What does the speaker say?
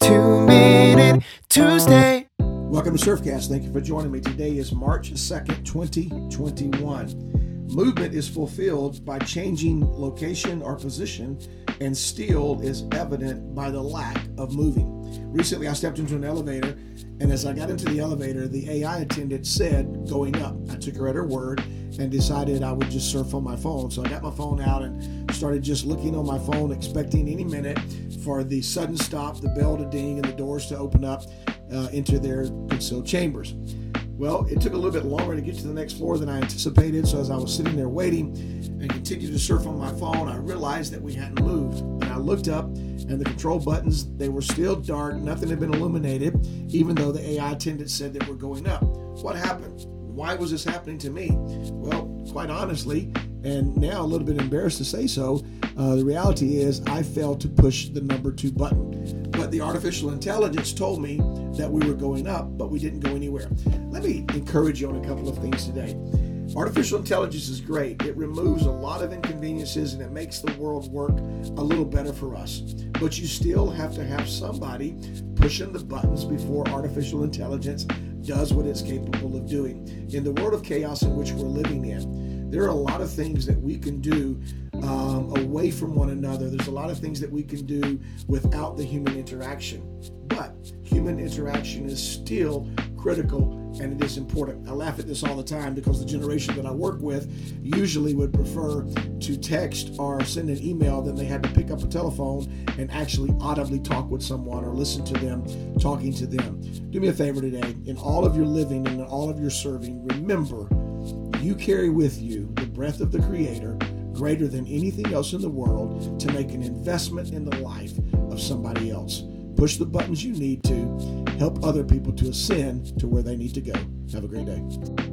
Two Minute Tuesday. Welcome to Surfcast. Thank you for joining me. Today is March 2nd, 2021. Movement is fulfilled by changing location or position, and still is evident by the lack of moving. Recently, I stepped into an elevator, and as I got into the elevator, the AI attendant said, going up. I took her at her word and decided I would just surf on my phone. So I got my phone out and started just looking on my phone, expecting any minute for the sudden stop, the bell to ding, and the doors to open up uh, into their concealed chambers. Well, it took a little bit longer to get to the next floor than I anticipated. So as I was sitting there waiting and continued to surf on my phone, I realized that we hadn't moved. And I looked up and the control buttons, they were still dark. Nothing had been illuminated, even though the AI attendant said that we're going up. What happened? Why was this happening to me? Well, quite honestly, and now a little bit embarrassed to say so, uh, the reality is I failed to push the number two button. But the artificial intelligence told me that we were going up, but we didn't go anywhere. Let me encourage you on a couple of things today. Artificial intelligence is great. It removes a lot of inconveniences and it makes the world work a little better for us. But you still have to have somebody pushing the buttons before artificial intelligence does what it's capable of doing. In the world of chaos in which we're living in, there are a lot of things that we can do um, away from one another. There's a lot of things that we can do without the human interaction. But human interaction is still critical and it is important. I laugh at this all the time because the generation that I work with usually would prefer to text or send an email than they had to pick up a telephone and actually audibly talk with someone or listen to them talking to them. Do me a favor today. In all of your living and in all of your serving, remember you carry with you the breath of the Creator greater than anything else in the world to make an investment in the life of somebody else. Push the buttons you need to help other people to ascend to where they need to go. Have a great day.